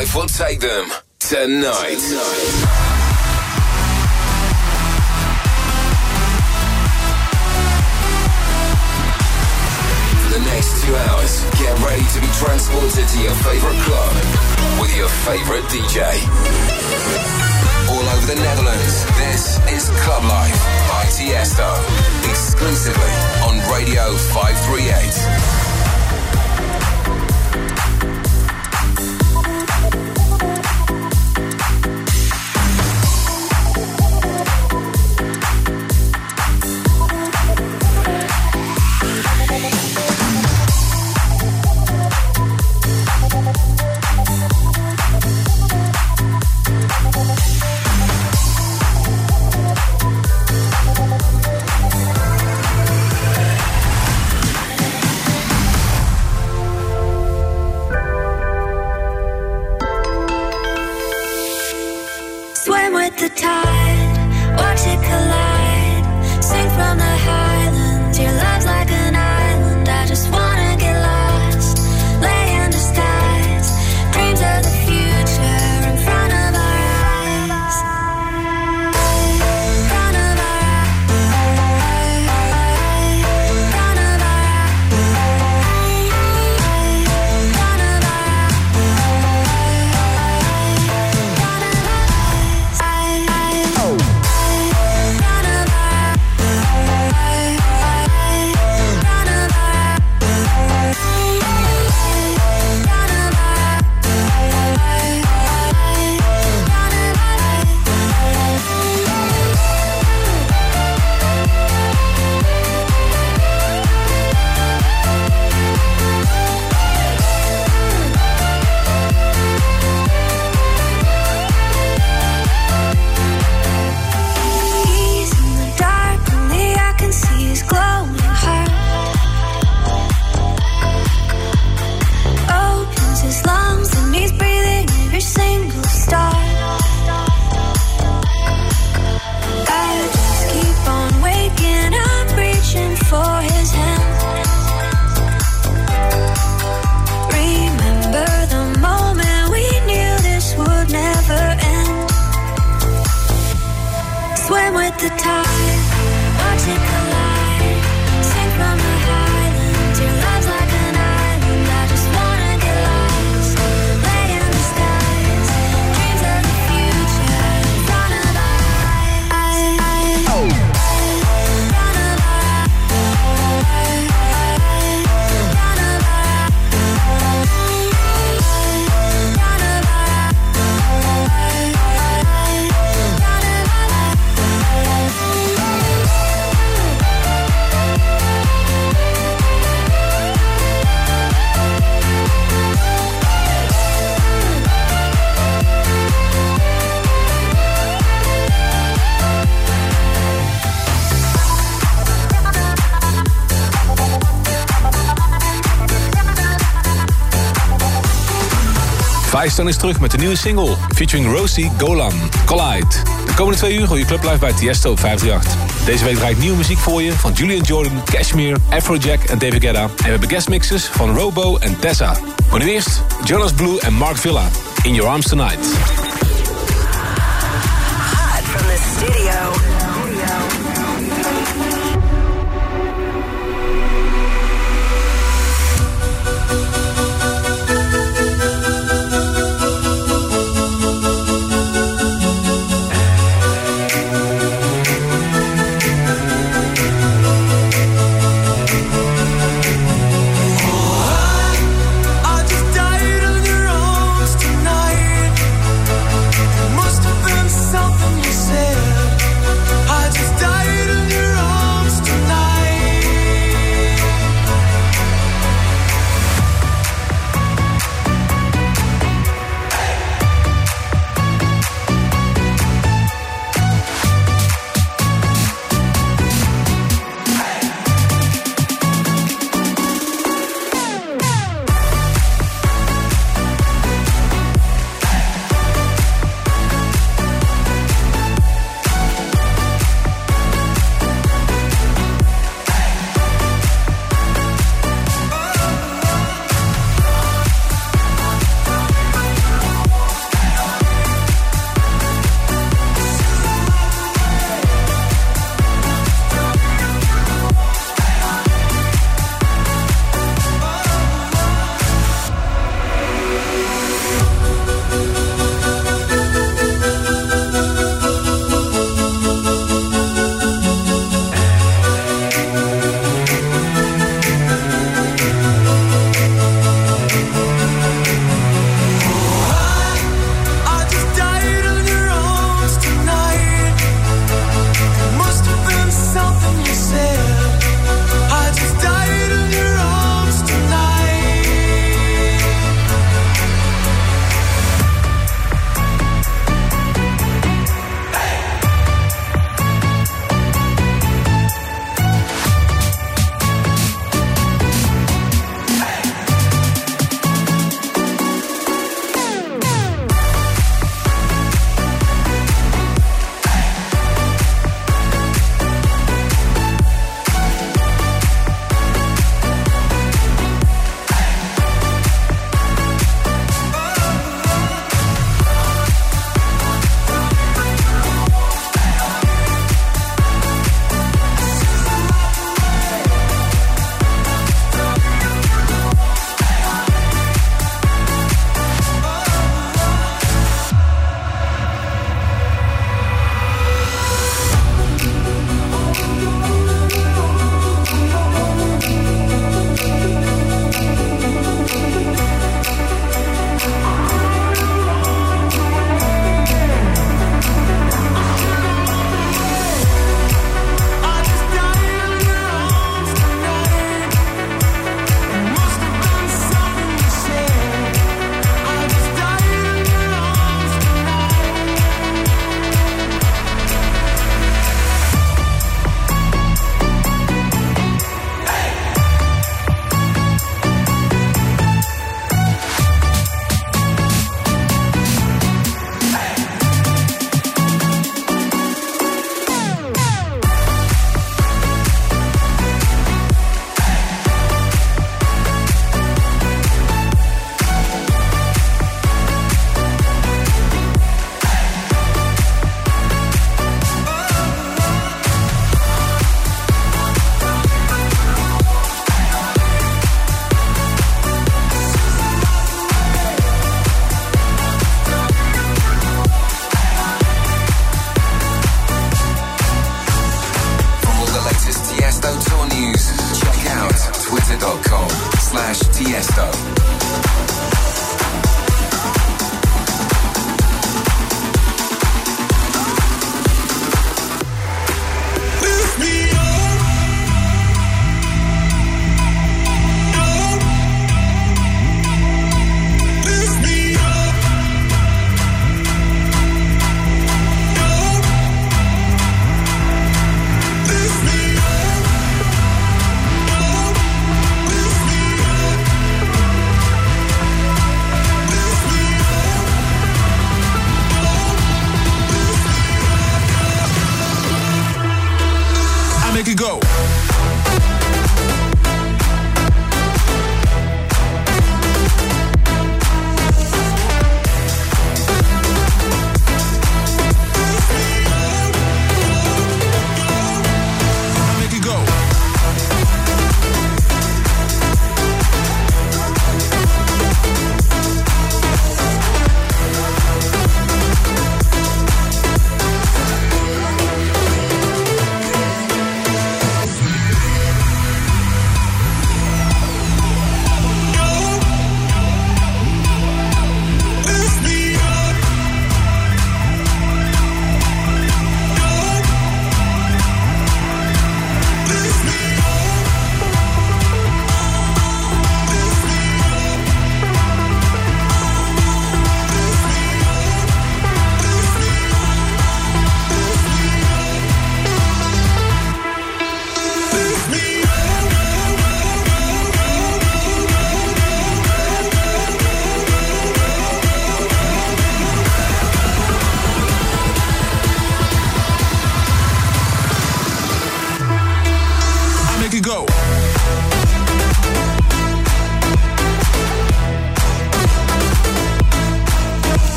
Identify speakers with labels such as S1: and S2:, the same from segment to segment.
S1: life will take them tonight. For the next two hours, get ready to be transported to your favorite club with your favorite DJ. All over the Netherlands, this is Club Life by Tiesto, exclusively on Radio 538.
S2: Firestone is terug met de nieuwe single featuring Rosie Golan, Collide. De komende twee uur gooi je club live bij Tiesto op 538. Deze week draait nieuwe muziek voor je van Julian Jordan, Cashmere, Afrojack en David Guetta. En we hebben guestmixes van Robo en Tessa. Maar nu eerst Jonas Blue en Mark Villa, In Your Arms Tonight.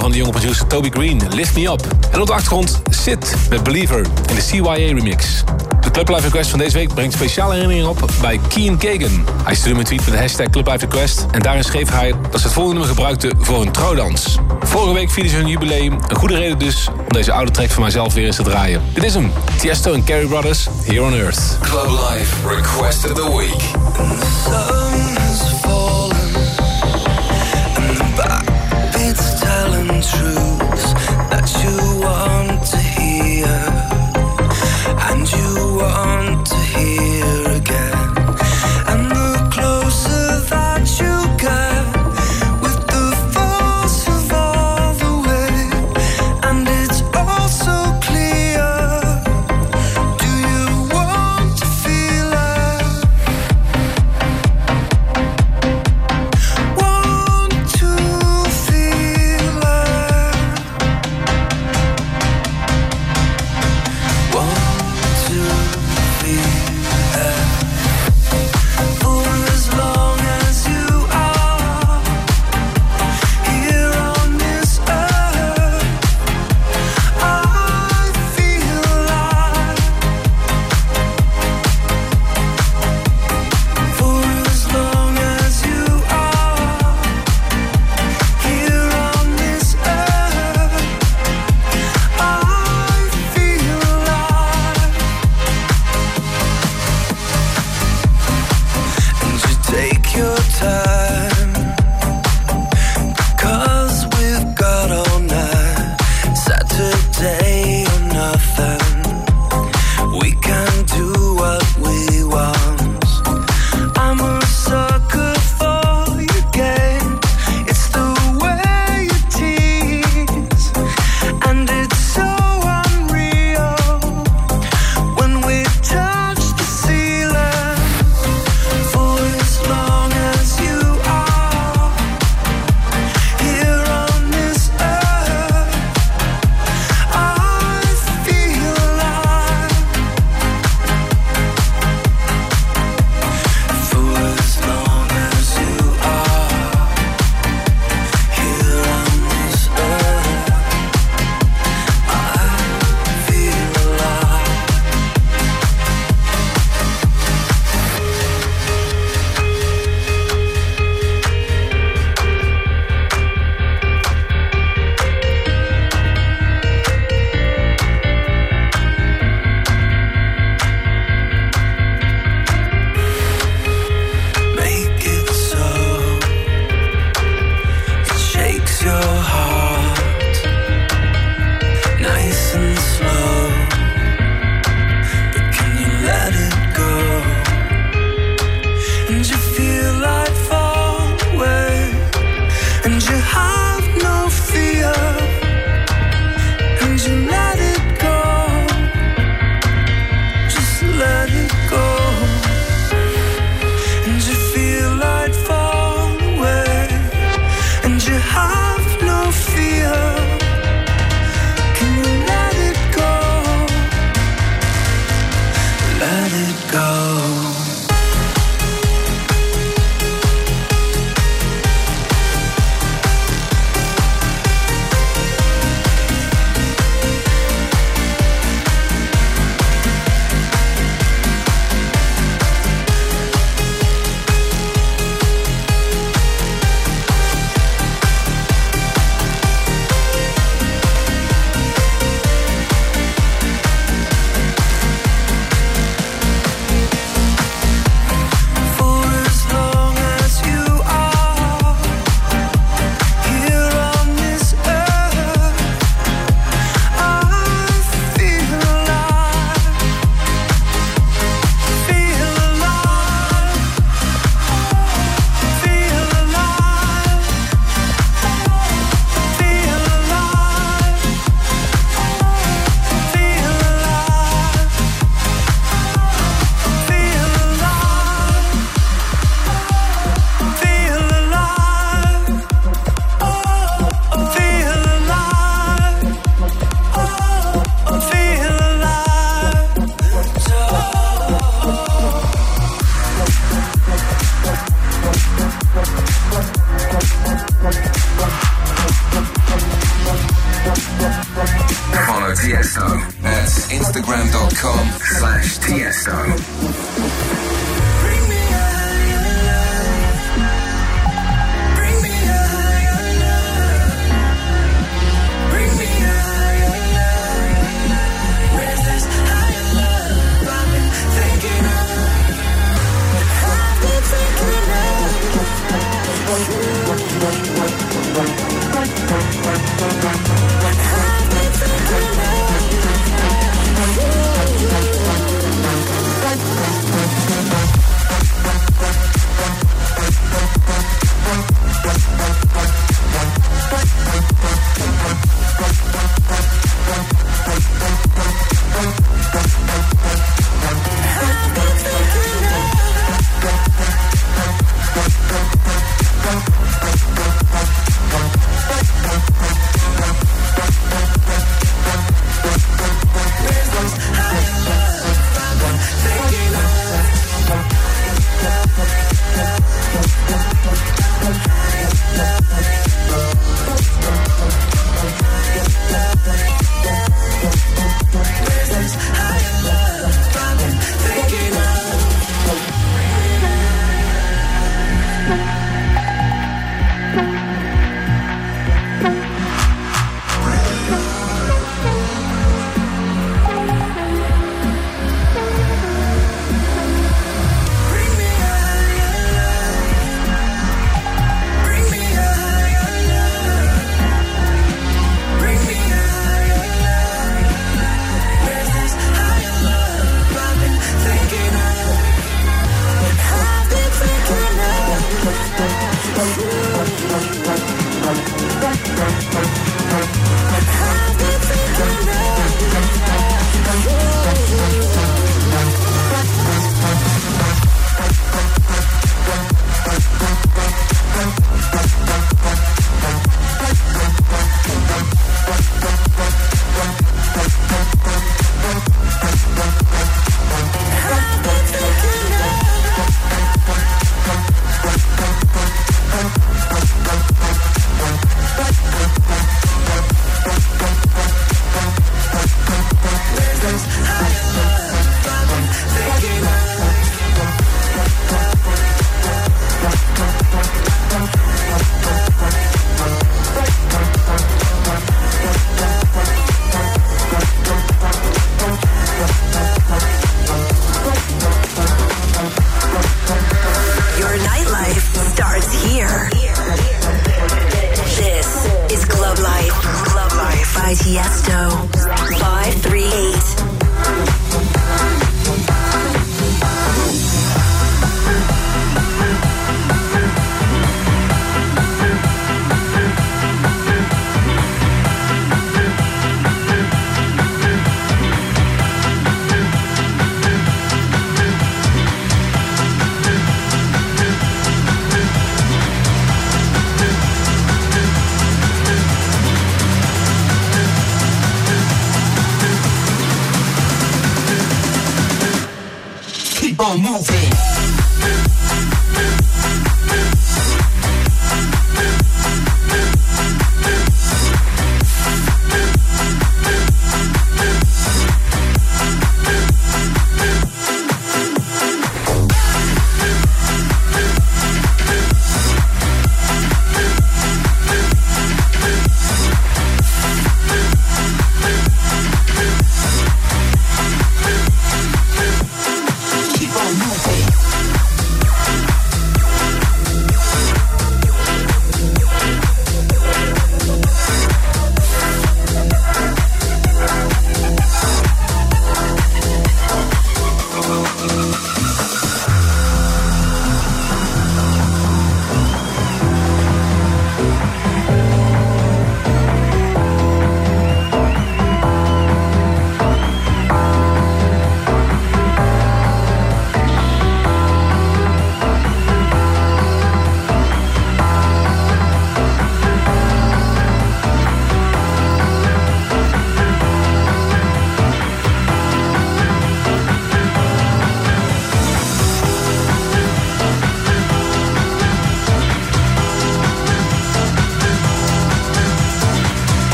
S2: van de jonge producer Toby Green, Lift Me Up. En op de achtergrond Sit met Believer in de CYA remix. De Club Live Request van deze week brengt speciale herinneringen op bij Keen Kagan. Hij stuurde een tweet met de hashtag Club Request en daarin schreef hij dat ze het volgende nummer gebruikte voor een trouwdans. Vorige week vieren ze hun jubileum, een goede reden dus om deze oude track van mijzelf weer eens te draaien. Dit is hem, Tiesto en Carey Brothers, Here on Earth.
S3: Club Live Request of the Week.
S4: true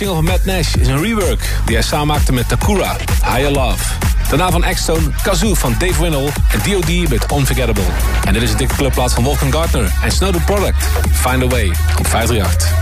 S4: single van Matt Nash is een rework die hij samenmaakte met Takura, Higher Love. Daarna van X-Stone, Kazoo van Dave Winnell en D.O.D. met Unforgettable. En dit is een dikke clubplaats van Wolfgang Gardner en Snow Product, Find a Way op 538.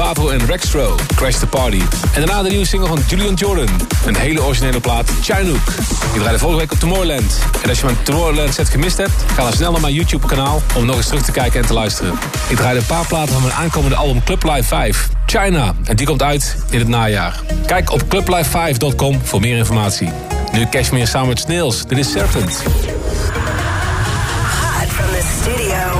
S2: Vato en Rextro, Crash the Party. En daarna de nieuwe single van Julian Jordan, een hele originele plaat, Chinook. Die draaide vorige week op Tomorrowland. En als je mijn Tomorrowland set gemist hebt, ga dan snel naar mijn YouTube kanaal om nog eens terug te kijken en te luisteren. Ik draaide een paar platen van mijn aankomende album Club Live 5, China. En die komt uit in het najaar. Kijk op clublive5.com voor meer informatie. Nu Cashmere samen met Snails. Dit is Serpent.
S5: Hot from the studio.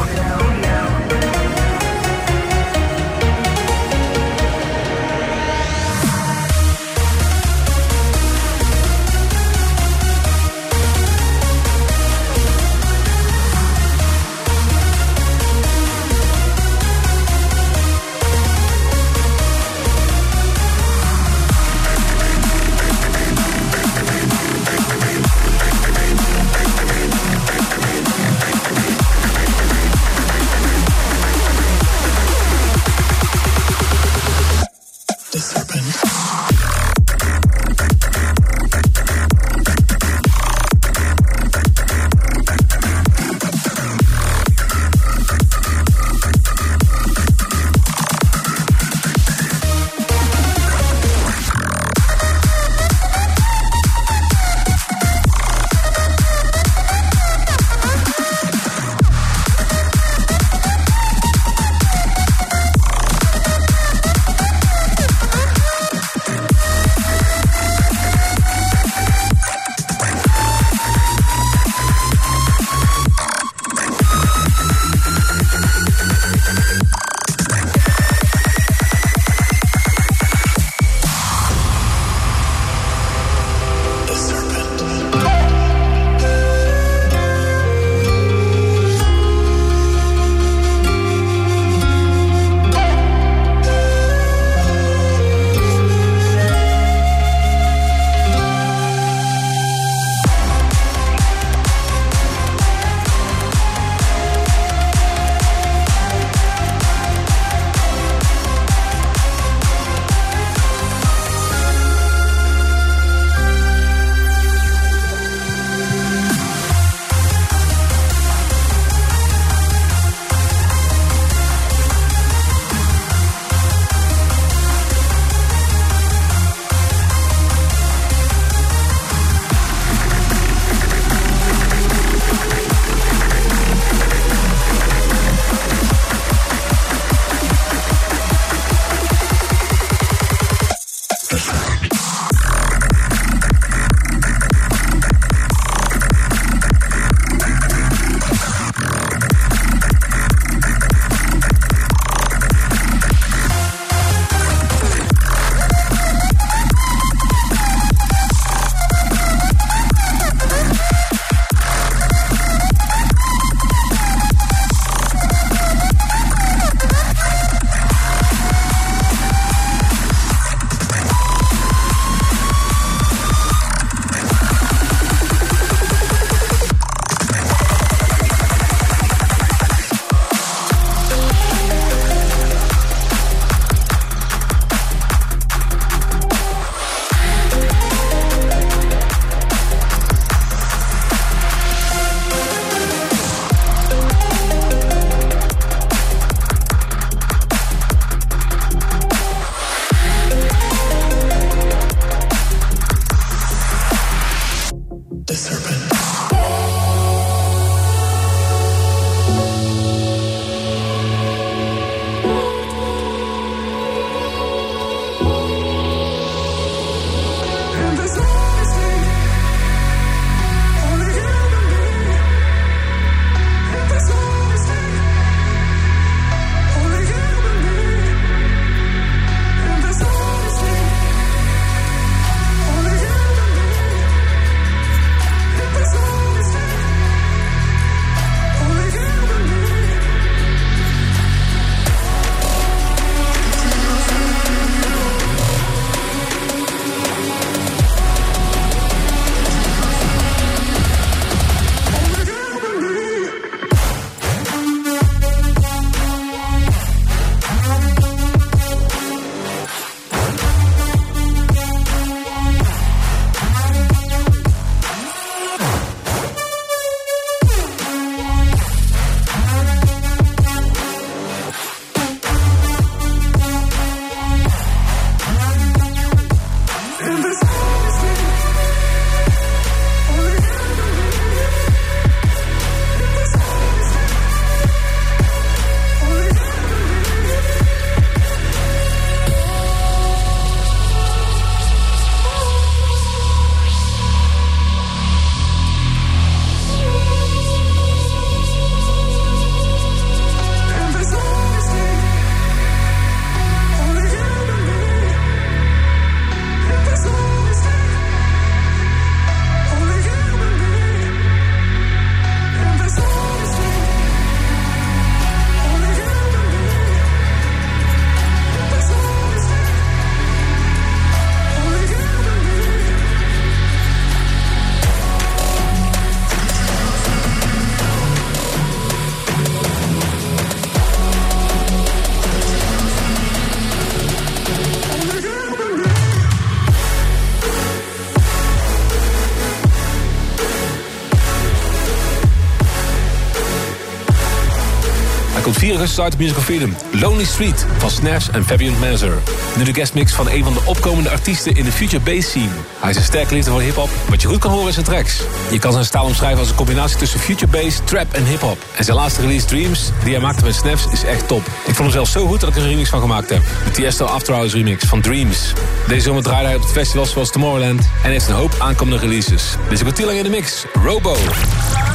S2: 4 augustus uit op Musical Freedom. Lonely Street van Snaps en Fabian Mazur. Nu de guestmix van een van de opkomende artiesten in de future bass scene. Hij is een sterke liefde voor hip-hop. Wat je goed kan horen in zijn tracks. Je kan zijn stijl omschrijven als een combinatie tussen future bass, trap en hip-hop. En zijn laatste release Dreams, die hij maakte met Snaps, is echt top. Ik vond hem zelf zo goed dat ik er een remix van gemaakt heb. De Tiesto After Hours remix van Dreams. Deze zomer draaide hij op het festivals zoals Tomorrowland en heeft een hoop aankomende releases. Is een kwartier lang in de mix. Robo.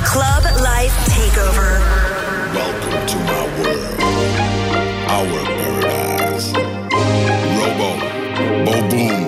S5: Club Life Takeover.
S3: Welcome to our paradise. Robo, Bo Boom,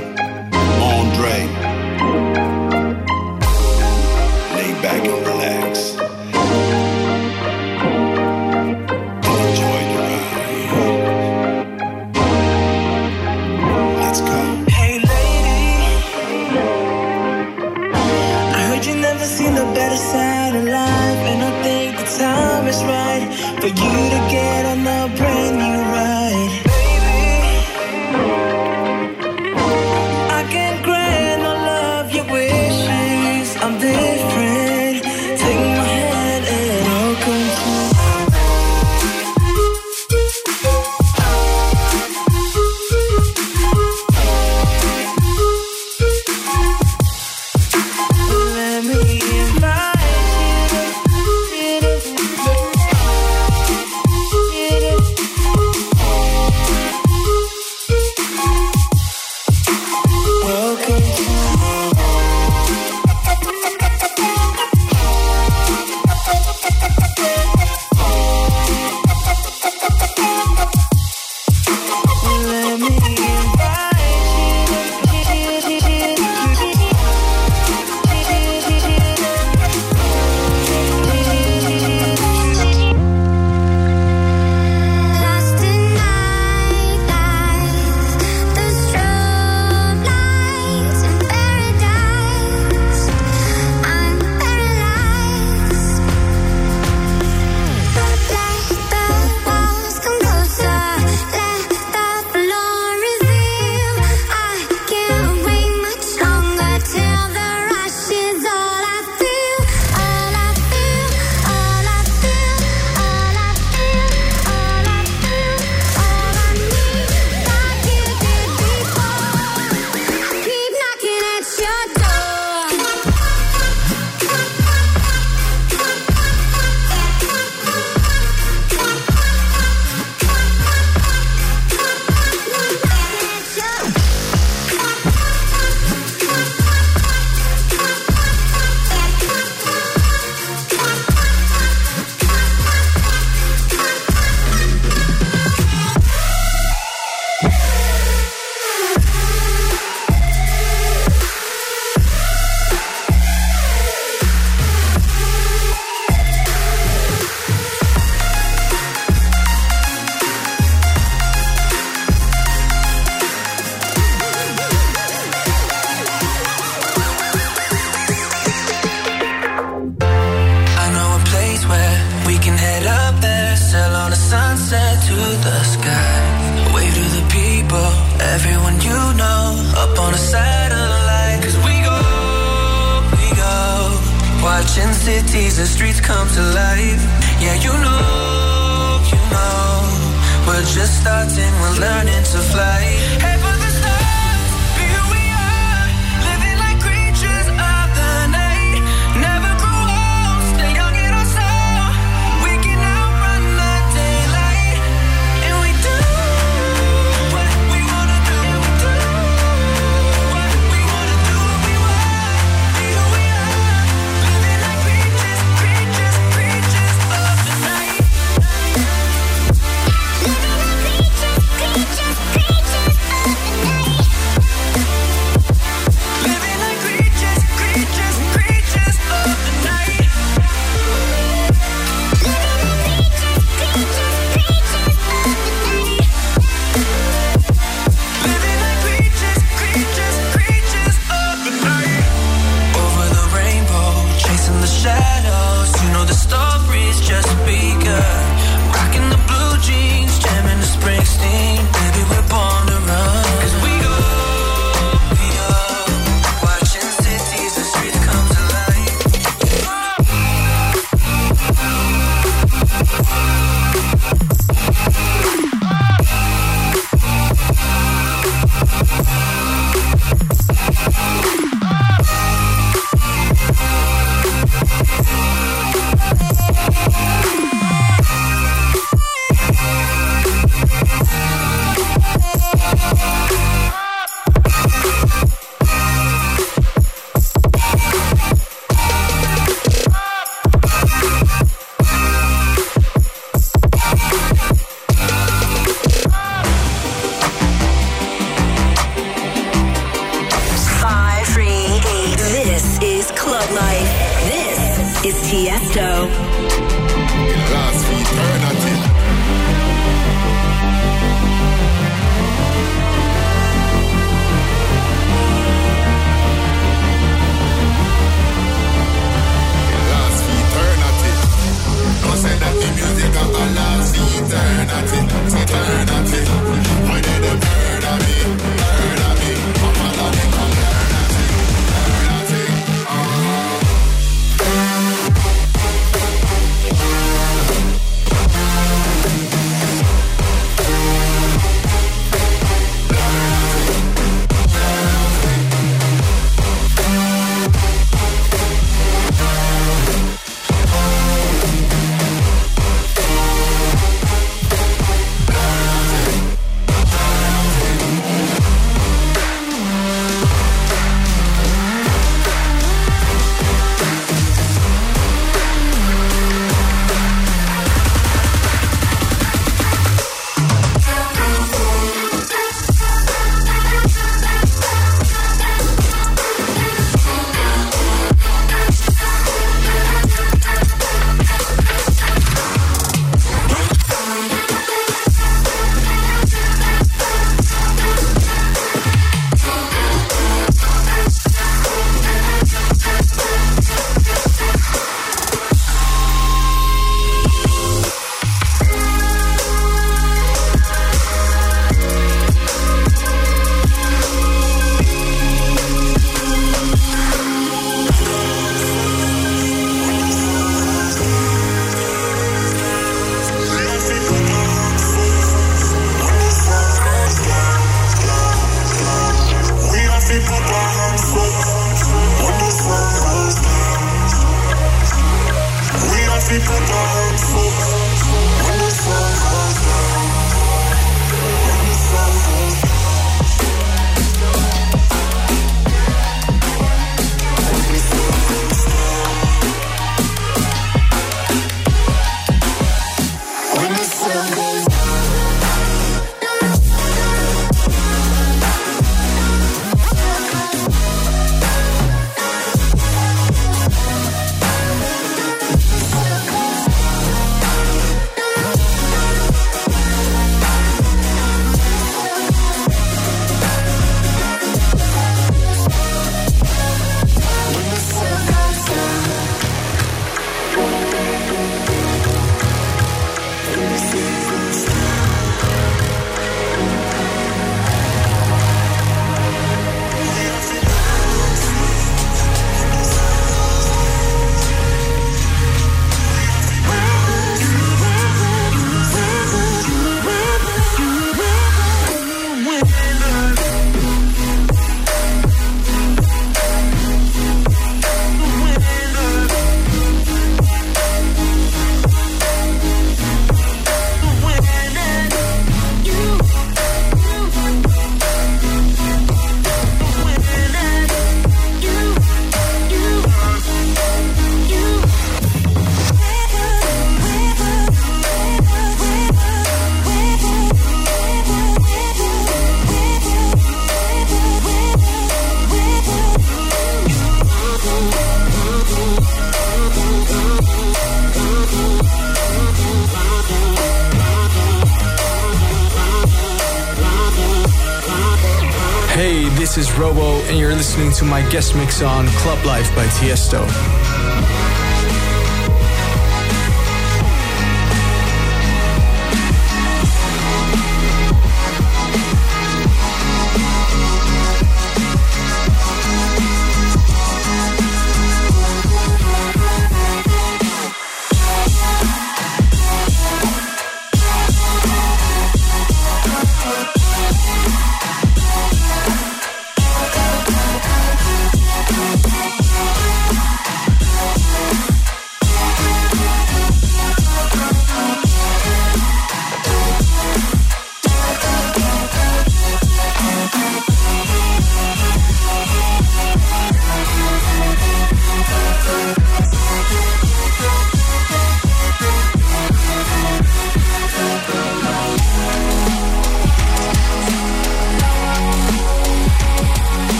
S3: and
S6: you're listening to my guest mix on Club Life by Tiesto.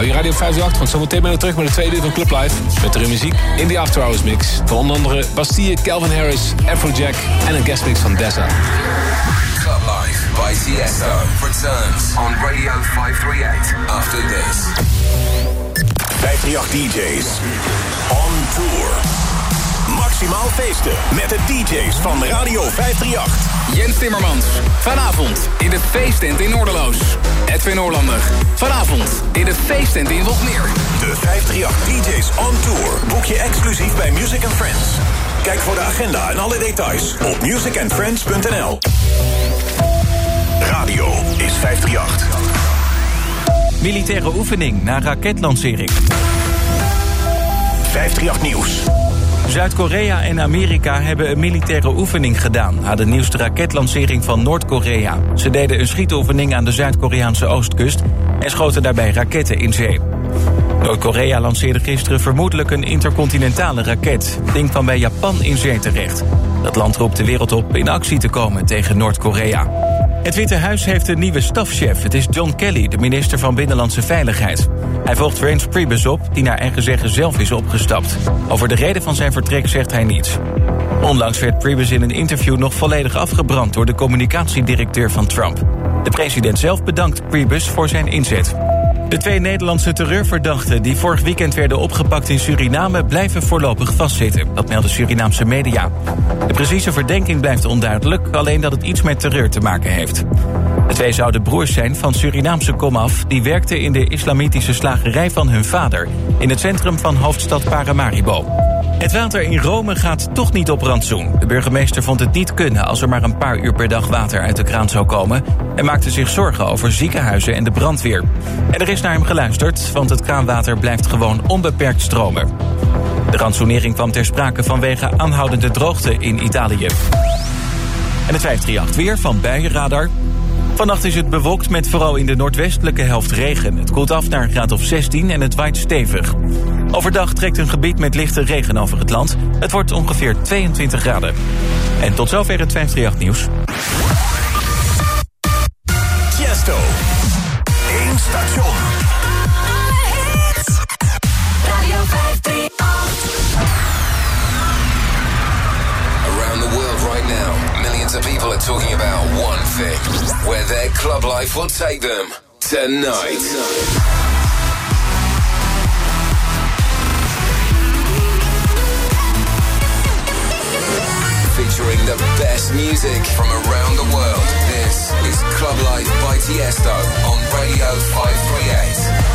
S2: Hou je radio op 58, want zometeen ben ik terug met de tweede uur van Club Live. Met er muziek in de After Hours mix. Van onder andere Bastille, Calvin Harris, Afrojack en een guestmix van Dessa.
S3: Club Life by Tiesto returns on Radio 538 after this.
S7: 538 DJs on tour. Maximaal feesten met de DJs van Radio 538.
S8: Jens Timmermans. Vanavond in de feesttent in Noorderloos. Edwin Noorlander. Vanavond in de feesttent in Wogmeer.
S7: De 538 DJs on tour boek je exclusief bij Music and Friends. Kijk voor de agenda en alle details op musicandfriends.nl. Radio is 538.
S9: Militaire oefening na raketlancering.
S7: 538 Nieuws.
S9: Zuid-Korea en Amerika hebben een militaire oefening gedaan... na de nieuwste raketlancering van Noord-Korea. Ze deden een schietoefening aan de Zuid-Koreaanse oostkust... en schoten daarbij raketten in zee. Noord-Korea lanceerde gisteren vermoedelijk een intercontinentale raket. Ding kwam bij Japan in zee terecht. Dat land roept de wereld op in actie te komen tegen Noord-Korea. Het Witte Huis heeft een nieuwe stafchef. Het is John Kelly, de minister van Binnenlandse Veiligheid. Hij volgt Reince Priebus op, die naar eigen zeggen zelf is opgestapt. Over de reden van zijn vertrek zegt hij niets. Onlangs werd Priebus in een interview nog volledig afgebrand... door de communicatiedirecteur van Trump. De president zelf bedankt Priebus voor zijn inzet. De twee Nederlandse terreurverdachten die vorig weekend werden opgepakt in Suriname blijven voorlopig vastzitten. Dat melden Surinaamse media. De precieze verdenking blijft onduidelijk, alleen dat het iets met terreur te maken heeft. De twee zouden broers zijn van Surinaamse komaf die werkten in de islamitische slagerij van hun vader in het centrum van hoofdstad Paramaribo. Het water in Rome gaat toch niet op rantsoen. De burgemeester vond het niet kunnen als er maar een paar uur per dag water uit de kraan zou komen... en maakte zich zorgen over ziekenhuizen en de brandweer. En er is naar hem geluisterd, want het kraanwater blijft gewoon onbeperkt stromen. De rantsoenering kwam ter sprake vanwege aanhoudende droogte in Italië. En het 538 weer van Buienradar. Vannacht is het bewolkt met vooral in de noordwestelijke helft regen. Het koelt af naar een graad of 16 en het waait stevig. Overdag trekt een gebied met lichte regen over het land. Het wordt ongeveer 22 graden. En tot zover het 538 nieuws.
S3: talking about one thing where their club life will take them tonight. tonight.
S10: Featuring the best music from around the world. This is Club Life by Tiesto on Radio 538.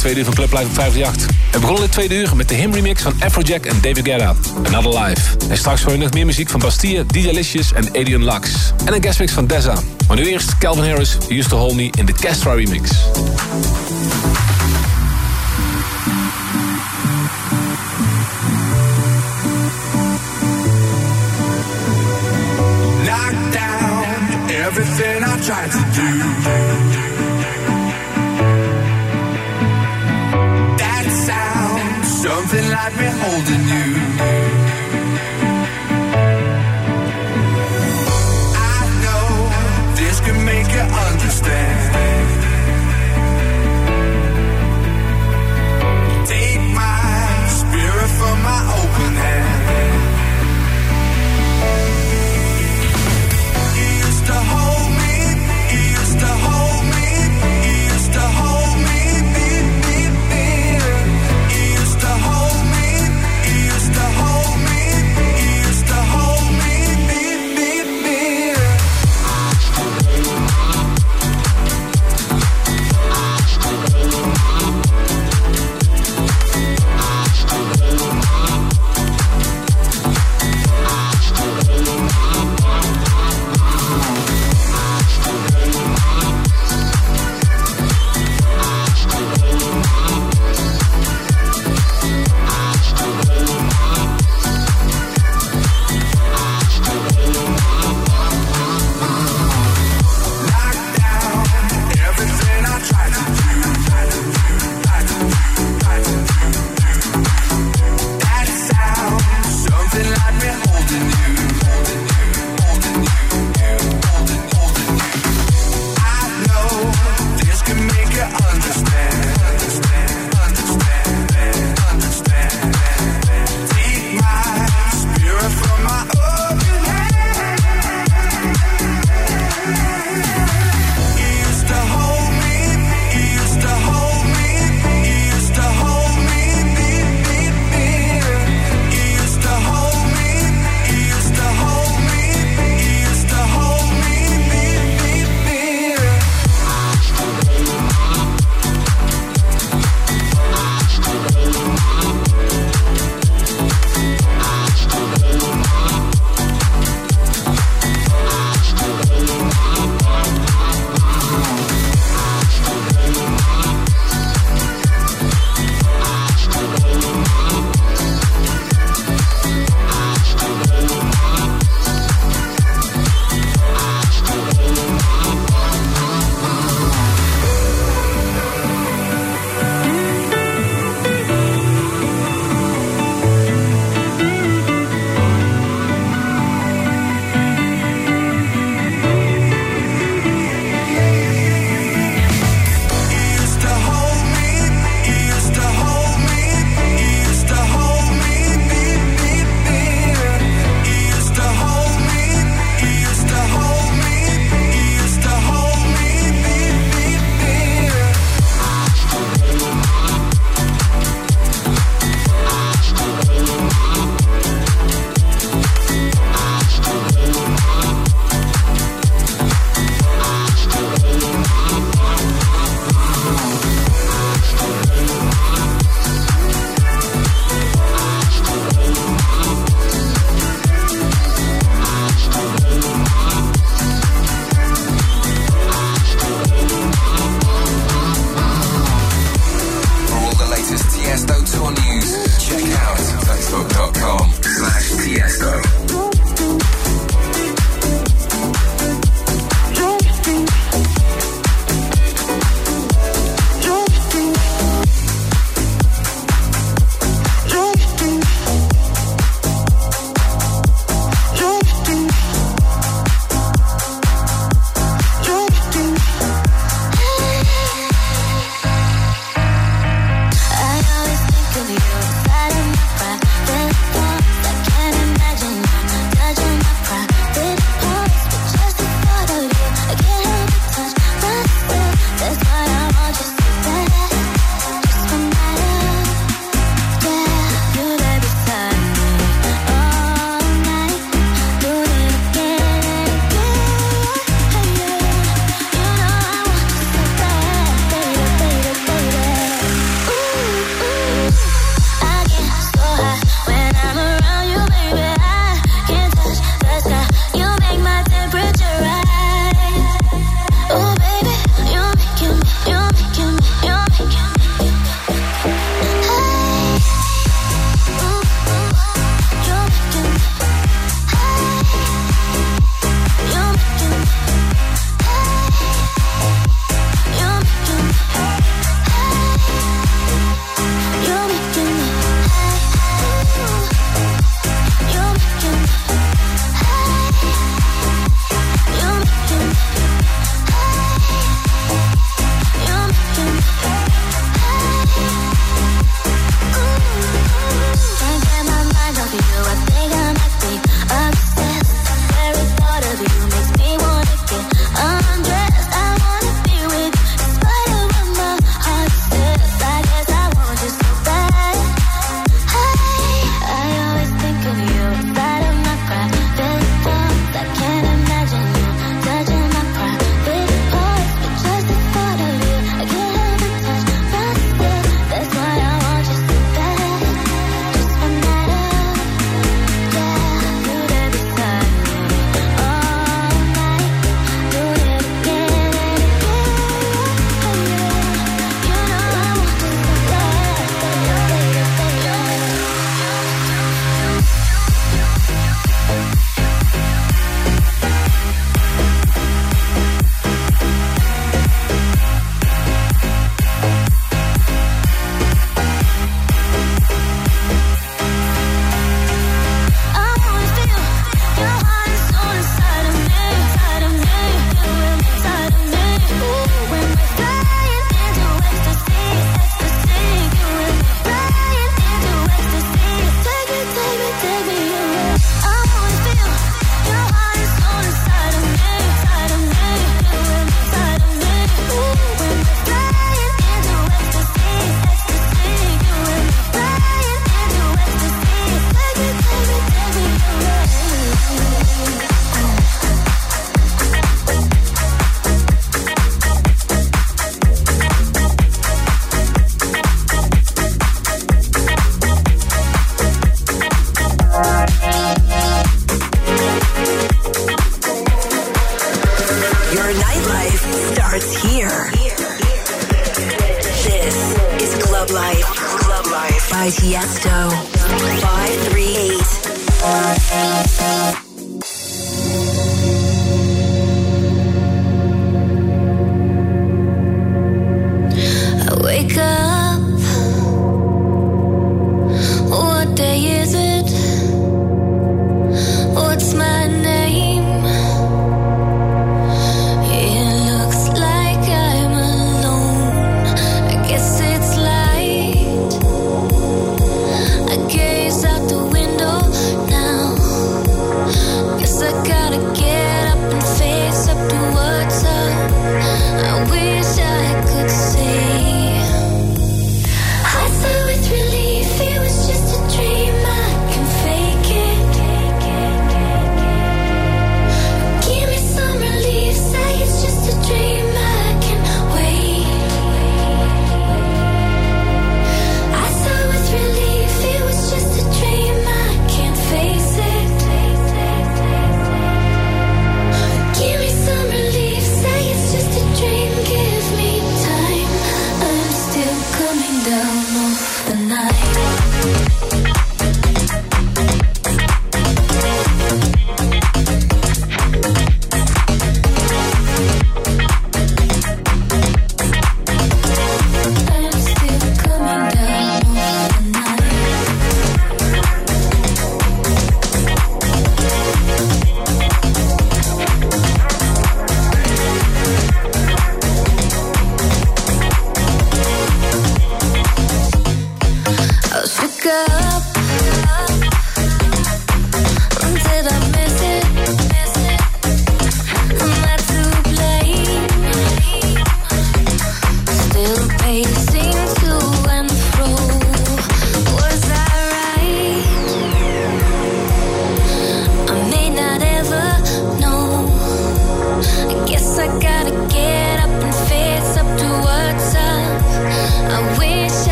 S2: Tweede uur van Club Live op 538. We begonnen dit tweede uur met de him remix van Afrojack en David Guetta. Another Life. En straks hoor je nog meer muziek van Bastille, DJ en Adrian Lux. En een guestmix van Deza. Maar nu eerst Calvin Harris, Hold Me in de Castra remix.
S11: Down everything I tried to do. till like me holding you. I know this could make
S1: it up.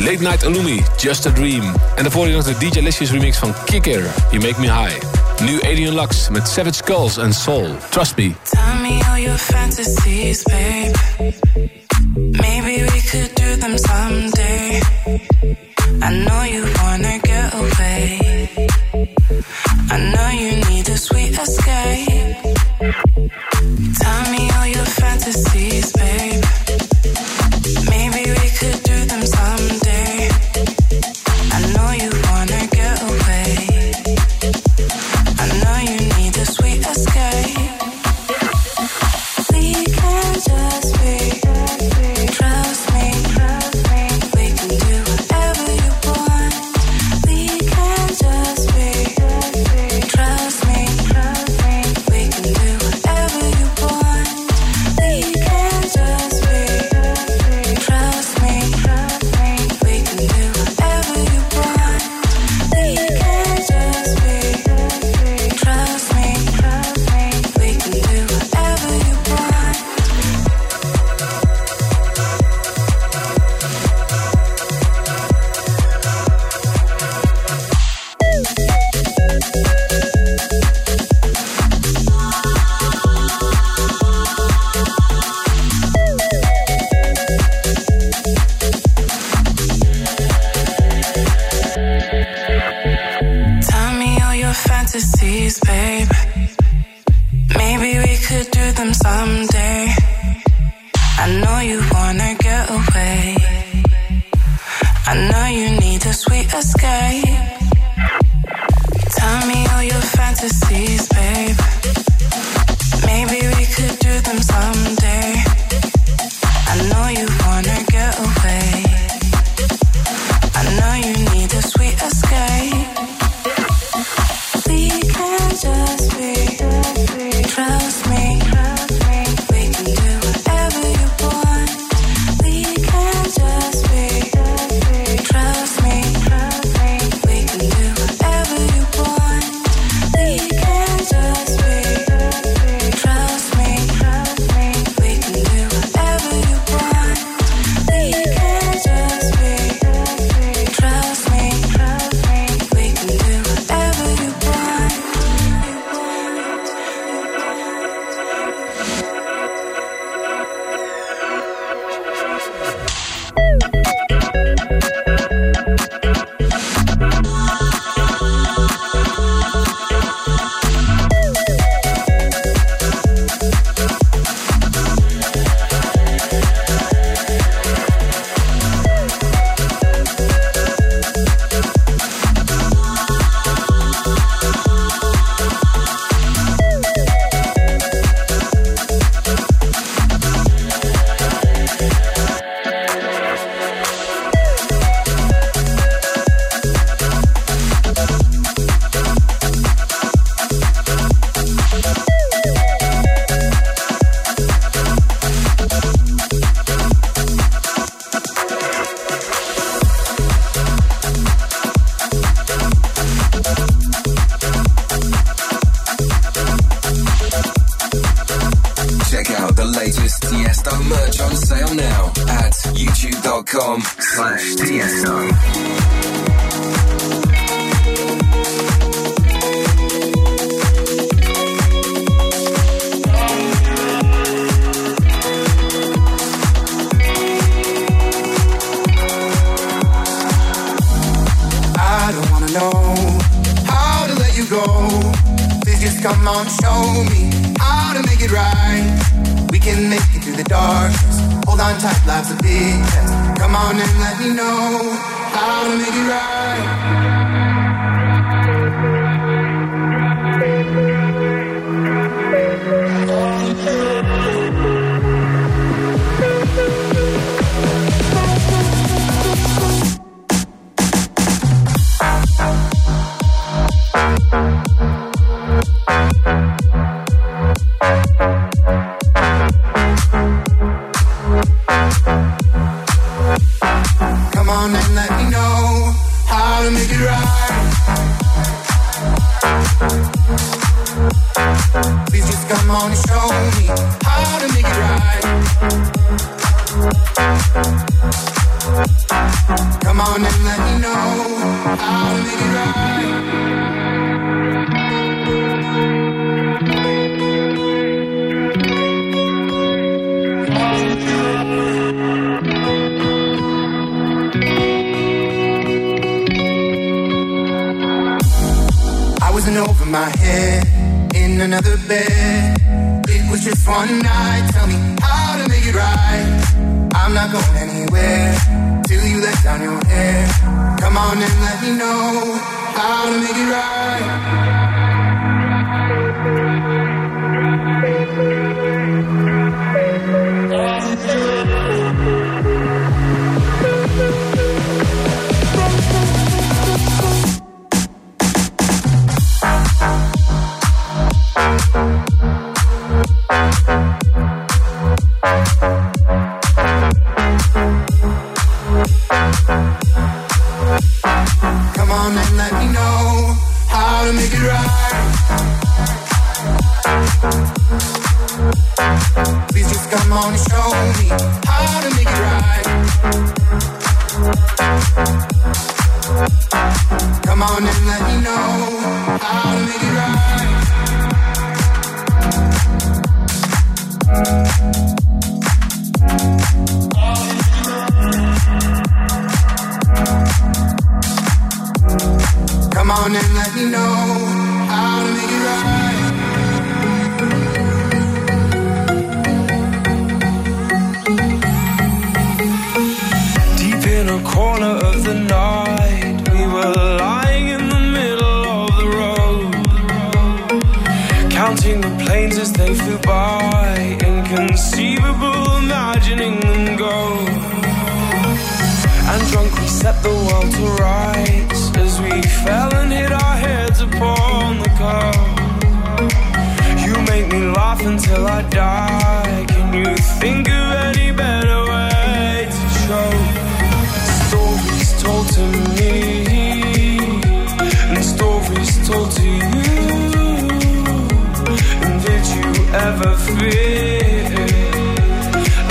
S2: Late Night Alumi, Just a Dream. En daarvoor je nog de DJ Licious remix van Kicker, You Make Me High. Nu Alien Lux met Savage Skulls and Soul, Trust Me.
S12: Tell me all your fantasies, babe. Maybe we could do them someday. I know you wanna Check out the latest
S3: Tiesto merch on sale now at youtube.com slash Tiesto.
S13: come on, show me how to make it right can make it through the darkness. Hold on tight, life's a big test. Come on and let me know how to make it right.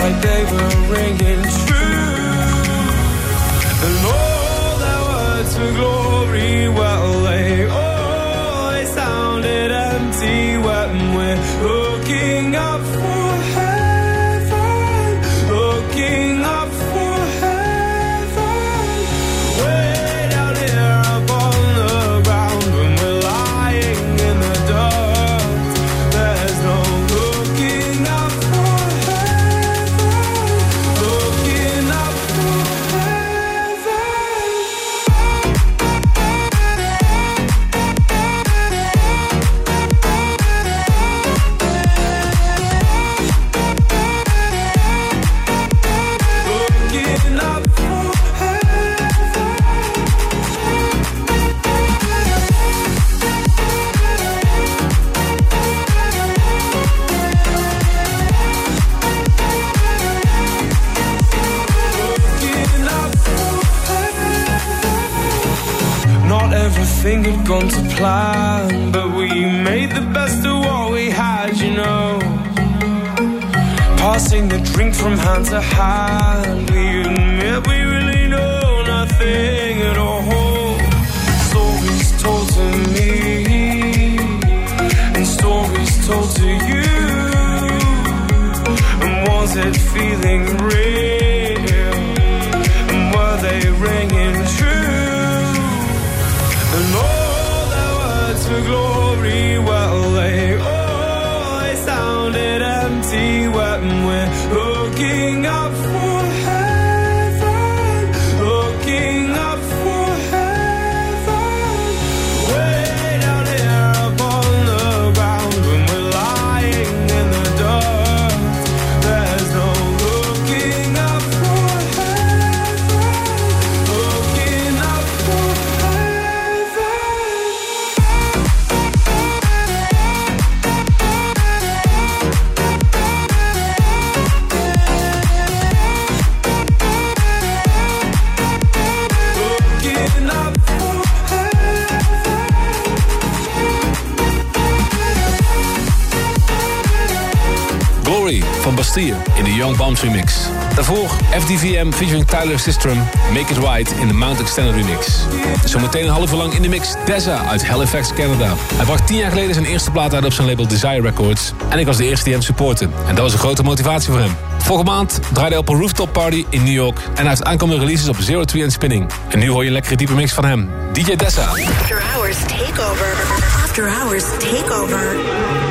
S14: like they were ringing. True.
S2: FDVM featuring Tyler Sistrum, Make It Right in de Mount Extended remix. Zometeen een half uur lang in de mix Deza uit Halifax, Canada. Hij bracht tien jaar geleden zijn eerste plaat uit op zijn label Desire Records. En ik was de eerste die hem supportte. En dat was een grote motivatie voor hem. Volgende maand draaide hij op een rooftop party in New York. En hij heeft aankomende releases op Zero Tree en Spinning. En nu hoor je een lekkere diepe mix van hem. DJ Dessa.
S5: After Hours Takeover. After Hours Takeover.